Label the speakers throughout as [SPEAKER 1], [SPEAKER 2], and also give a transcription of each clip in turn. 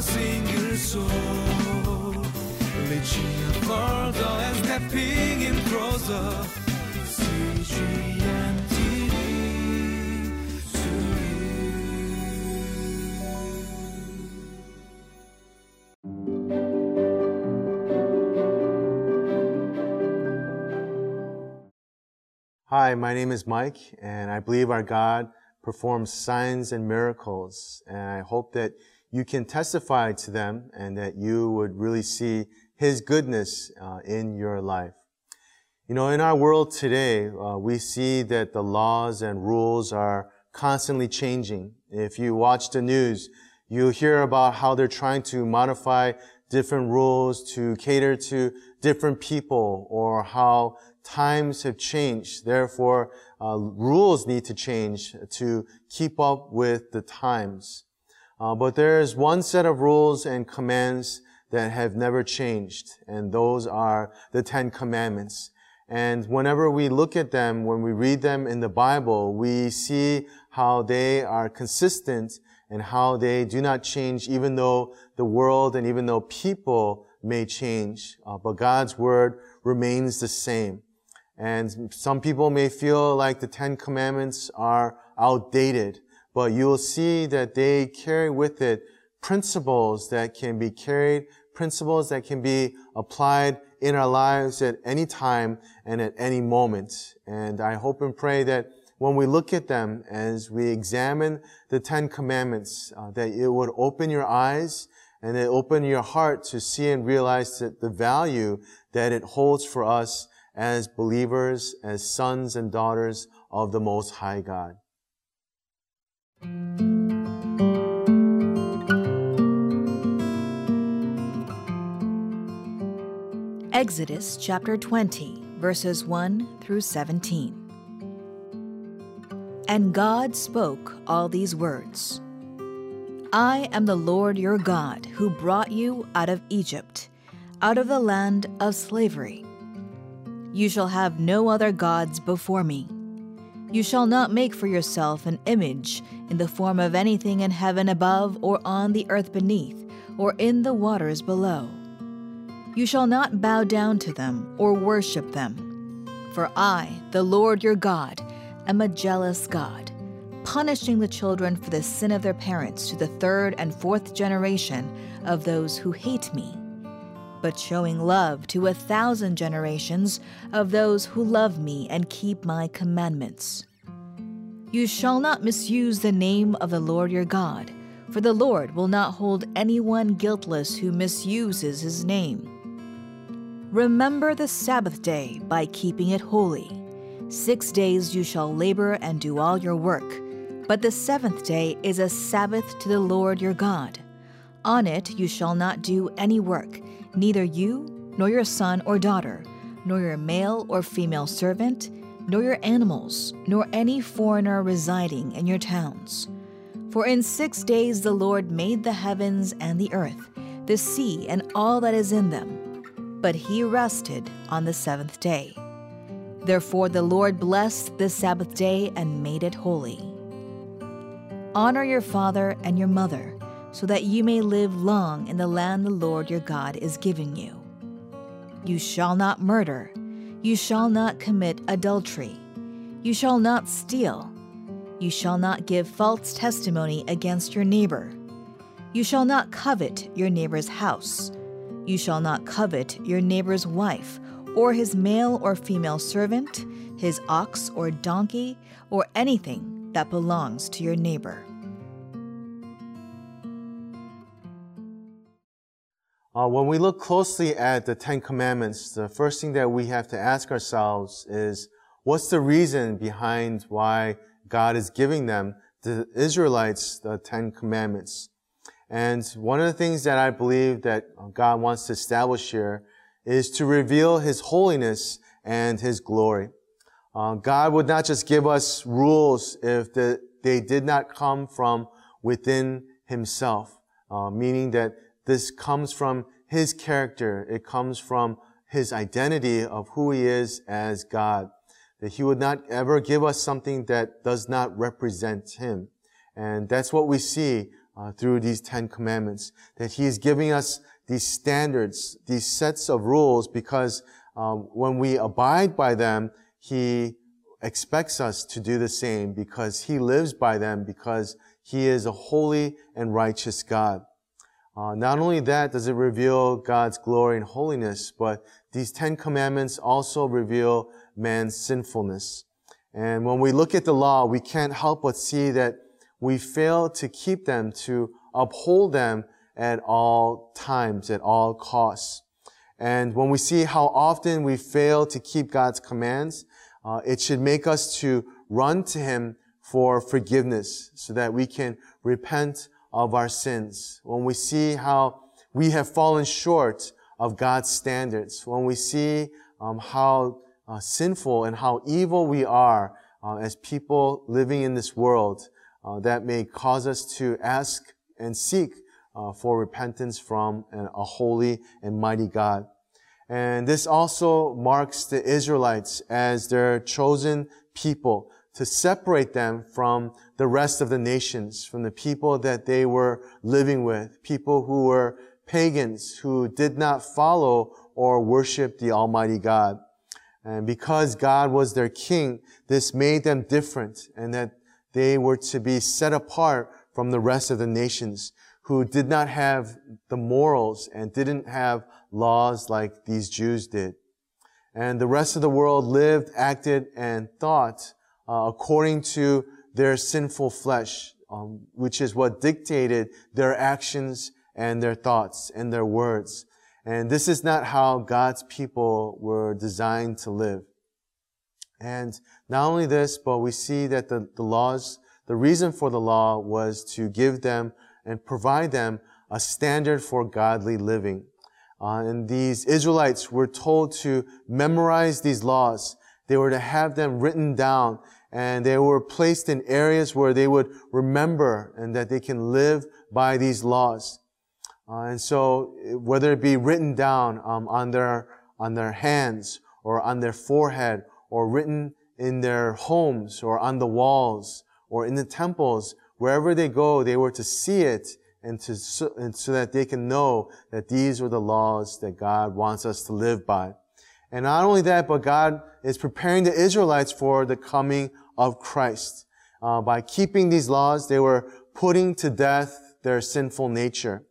[SPEAKER 1] single soul. And stepping in closer.
[SPEAKER 2] Hi, my name is Mike, and I believe our God performs signs and miracles. And I hope that you can testify to them and that you would really see His goodness uh, in your life. You know, in our world today, uh, we see that the laws and rules are constantly changing. If you watch the news, you hear about how they're trying to modify different rules to cater to different people or how times have changed. Therefore, uh, rules need to change to keep up with the times. Uh, but there is one set of rules and commands that have never changed, and those are the Ten Commandments. And whenever we look at them, when we read them in the Bible, we see how they are consistent and how they do not change even though the world and even though people may change. Uh, but God's Word remains the same. And some people may feel like the Ten Commandments are outdated, but you'll see that they carry with it principles that can be carried, principles that can be applied in our lives at any time and at any moment. And I hope and pray that when we look at them as we examine the Ten Commandments, uh, that it would open your eyes and it open your heart to see and realize that the value that it holds for us as believers, as sons and daughters of the Most High God.
[SPEAKER 3] Exodus chapter 20, verses 1 through 17. And God spoke all these words I am the Lord your God who brought you out of Egypt, out of the land of slavery. You shall have no other gods before me. You shall not make for yourself an image in the form of anything in heaven above, or on the earth beneath, or in the waters below. You shall not bow down to them or worship them. For I, the Lord your God, am a jealous God, punishing the children for the sin of their parents to the third and fourth generation of those who hate me but showing love to a thousand generations of those who love me and keep my commandments. You shall not misuse the name of the Lord your God, for the Lord will not hold anyone guiltless who misuses his name. Remember the Sabbath day by keeping it holy. Six days you shall labor and do all your work, but the seventh day is a Sabbath to the Lord your God. On it you shall not do any work neither you, nor your son or daughter, nor your male or female servant, nor your animals, nor any foreigner residing in your towns. For in six days the Lord made the heavens and the earth, the sea and all that is in them. But he rested on the seventh day. Therefore the Lord blessed the Sabbath day and made it holy. Honor your father and your mother so that you may live long in the land the Lord your God is giving you. You shall not murder. You shall not commit adultery. You shall not steal. You shall not give false testimony against your neighbor. You shall not covet your neighbor's house. You shall not covet your neighbor's wife, or his male or female servant, his ox or donkey, or anything that belongs to your neighbor.
[SPEAKER 2] Uh, when we look closely at the Ten Commandments, the first thing that we have to ask ourselves is, what's the reason behind why God is giving them, the Israelites, the Ten Commandments? And one of the things that I believe that God wants to establish here is to reveal His holiness and His glory. Uh, God would not just give us rules if the, they did not come from within Himself, uh, meaning that this comes from his character. It comes from his identity of who he is as God. That he would not ever give us something that does not represent him. And that's what we see uh, through these Ten Commandments. That He is giving us these standards, these sets of rules, because um, when we abide by them, He expects us to do the same because He lives by them because He is a holy and righteous God. Uh, not only that does it reveal God's glory and holiness, but these Ten Commandments also reveal man's sinfulness. And when we look at the law, we can't help but see that we fail to keep them, to uphold them at all times, at all costs. And when we see how often we fail to keep God's commands, uh, it should make us to run to Him for forgiveness so that we can repent of our sins. When we see how we have fallen short of God's standards, when we see um, how uh, sinful and how evil we are uh, as people living in this world, uh, that may cause us to ask and seek uh, for repentance from a holy and mighty God. And this also marks the Israelites as their chosen people to separate them from the rest of the nations, from the people that they were living with, people who were pagans, who did not follow or worship the Almighty God. And because God was their king, this made them different and that they were to be set apart from the rest of the nations who did not have the morals and didn't have laws like these Jews did. And the rest of the world lived, acted, and thought uh, according to their sinful flesh, um, which is what dictated their actions and their thoughts and their words. And this is not how God's people were designed to live. And not only this, but we see that the, the laws, the reason for the law was to give them and provide them a standard for godly living. Uh, and these Israelites were told to memorize these laws. They were to have them written down and they were placed in areas where they would remember and that they can live by these laws. Uh, and so whether it be written down um, on their on their hands or on their forehead or written in their homes or on the walls or in the temples, wherever they go, they were to see it and, to, and so that they can know that these are the laws that God wants us to live by. And not only that, but God is preparing the Israelites for the coming of Christ. Uh, by keeping these laws, they were putting to death their sinful nature.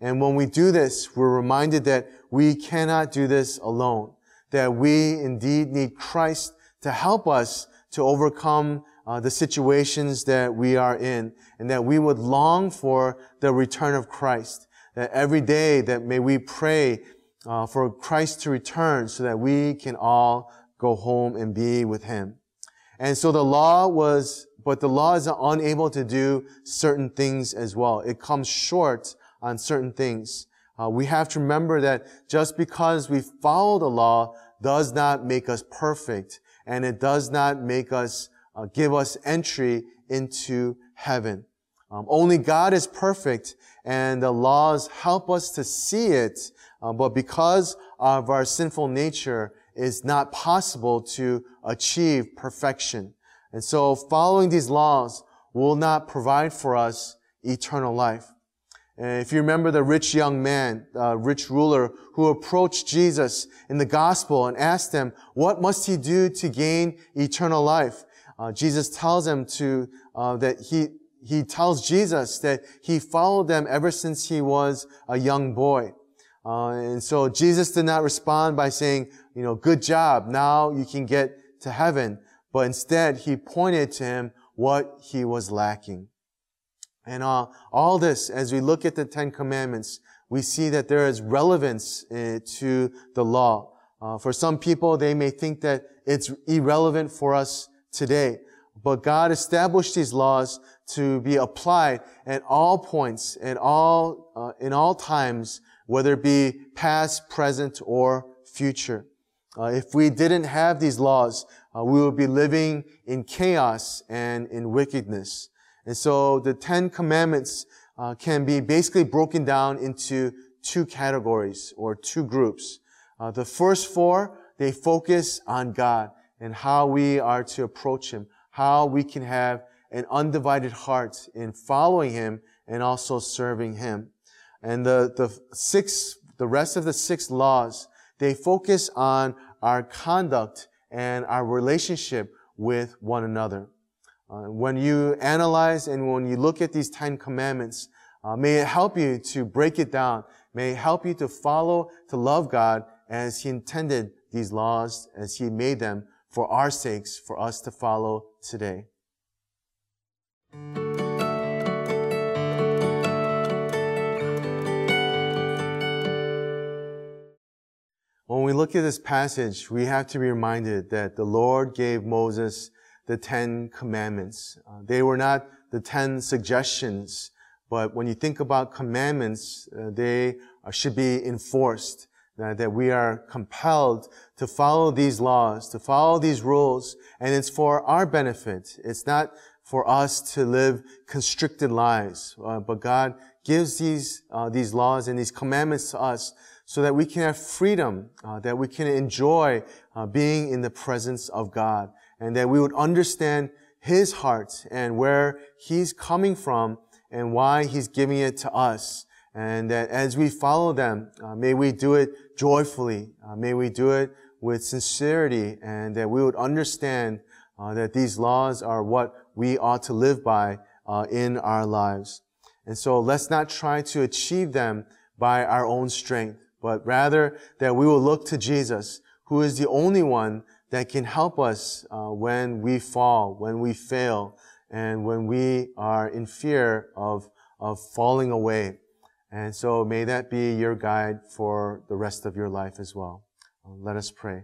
[SPEAKER 2] And when we do this, we're reminded that we cannot do this alone that we indeed need Christ to help us to overcome uh, the situations that we are in and that we would long for the return of Christ. That every day that may we pray uh, for Christ to return so that we can all go home and be with Him. And so the law was, but the law is unable to do certain things as well. It comes short on certain things. Uh, we have to remember that just because we follow the law does not make us perfect, and it does not make us uh, give us entry into heaven. Um, only God is perfect, and the laws help us to see it. Uh, but because of our sinful nature, it's not possible to achieve perfection. And so, following these laws will not provide for us eternal life. And if you remember the rich young man, uh, rich ruler who approached Jesus in the gospel and asked him, what must he do to gain eternal life? Uh, Jesus tells him to, uh, that he, he tells Jesus that he followed them ever since he was a young boy. Uh, and so Jesus did not respond by saying, you know, good job. Now you can get to heaven. But instead, he pointed to him what he was lacking. And uh, all this, as we look at the Ten Commandments, we see that there is relevance uh, to the law. Uh, for some people, they may think that it's irrelevant for us today. But God established these laws to be applied at all points, at all, uh, in all times, whether it be past, present, or future. Uh, if we didn't have these laws, uh, we would be living in chaos and in wickedness. And so the Ten Commandments uh, can be basically broken down into two categories or two groups. Uh, the first four, they focus on God and how we are to approach Him, how we can have an undivided heart in following Him and also serving Him. And the, the six, the rest of the six laws, they focus on our conduct and our relationship with one another. Uh, when you analyze and when you look at these Ten Commandments, uh, may it help you to break it down. May it help you to follow, to love God as He intended these laws, as He made them for our sakes, for us to follow today. When we look at this passage, we have to be reminded that the Lord gave Moses the Ten Commandments. Uh, they were not the Ten Suggestions, but when you think about commandments, uh, they uh, should be enforced. Uh, that we are compelled to follow these laws, to follow these rules, and it's for our benefit. It's not for us to live constricted lives, uh, but God gives these uh, these laws and these commandments to us so that we can have freedom, uh, that we can enjoy uh, being in the presence of God, and that we would understand His heart and where He's coming from and why He's giving it to us. And that as we follow them, uh, may we do it joyfully. Uh, may we do it with sincerity and that we would understand uh, that these laws are what we ought to live by uh, in our lives. And so let's not try to achieve them by our own strength but rather that we will look to Jesus, who is the only one that can help us uh, when we fall, when we fail, and when we are in fear of, of falling away. And so may that be your guide for the rest of your life as well. Uh, let us pray.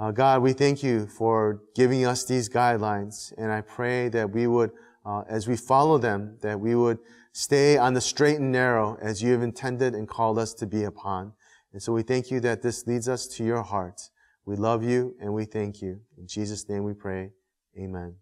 [SPEAKER 2] Uh, God, we thank you for giving us these guidelines, and I pray that we would, uh, as we follow them, that we would stay on the straight and narrow as you have intended and called us to be upon. And so we thank you that this leads us to your heart. We love you and we thank you. In Jesus' name we pray. Amen.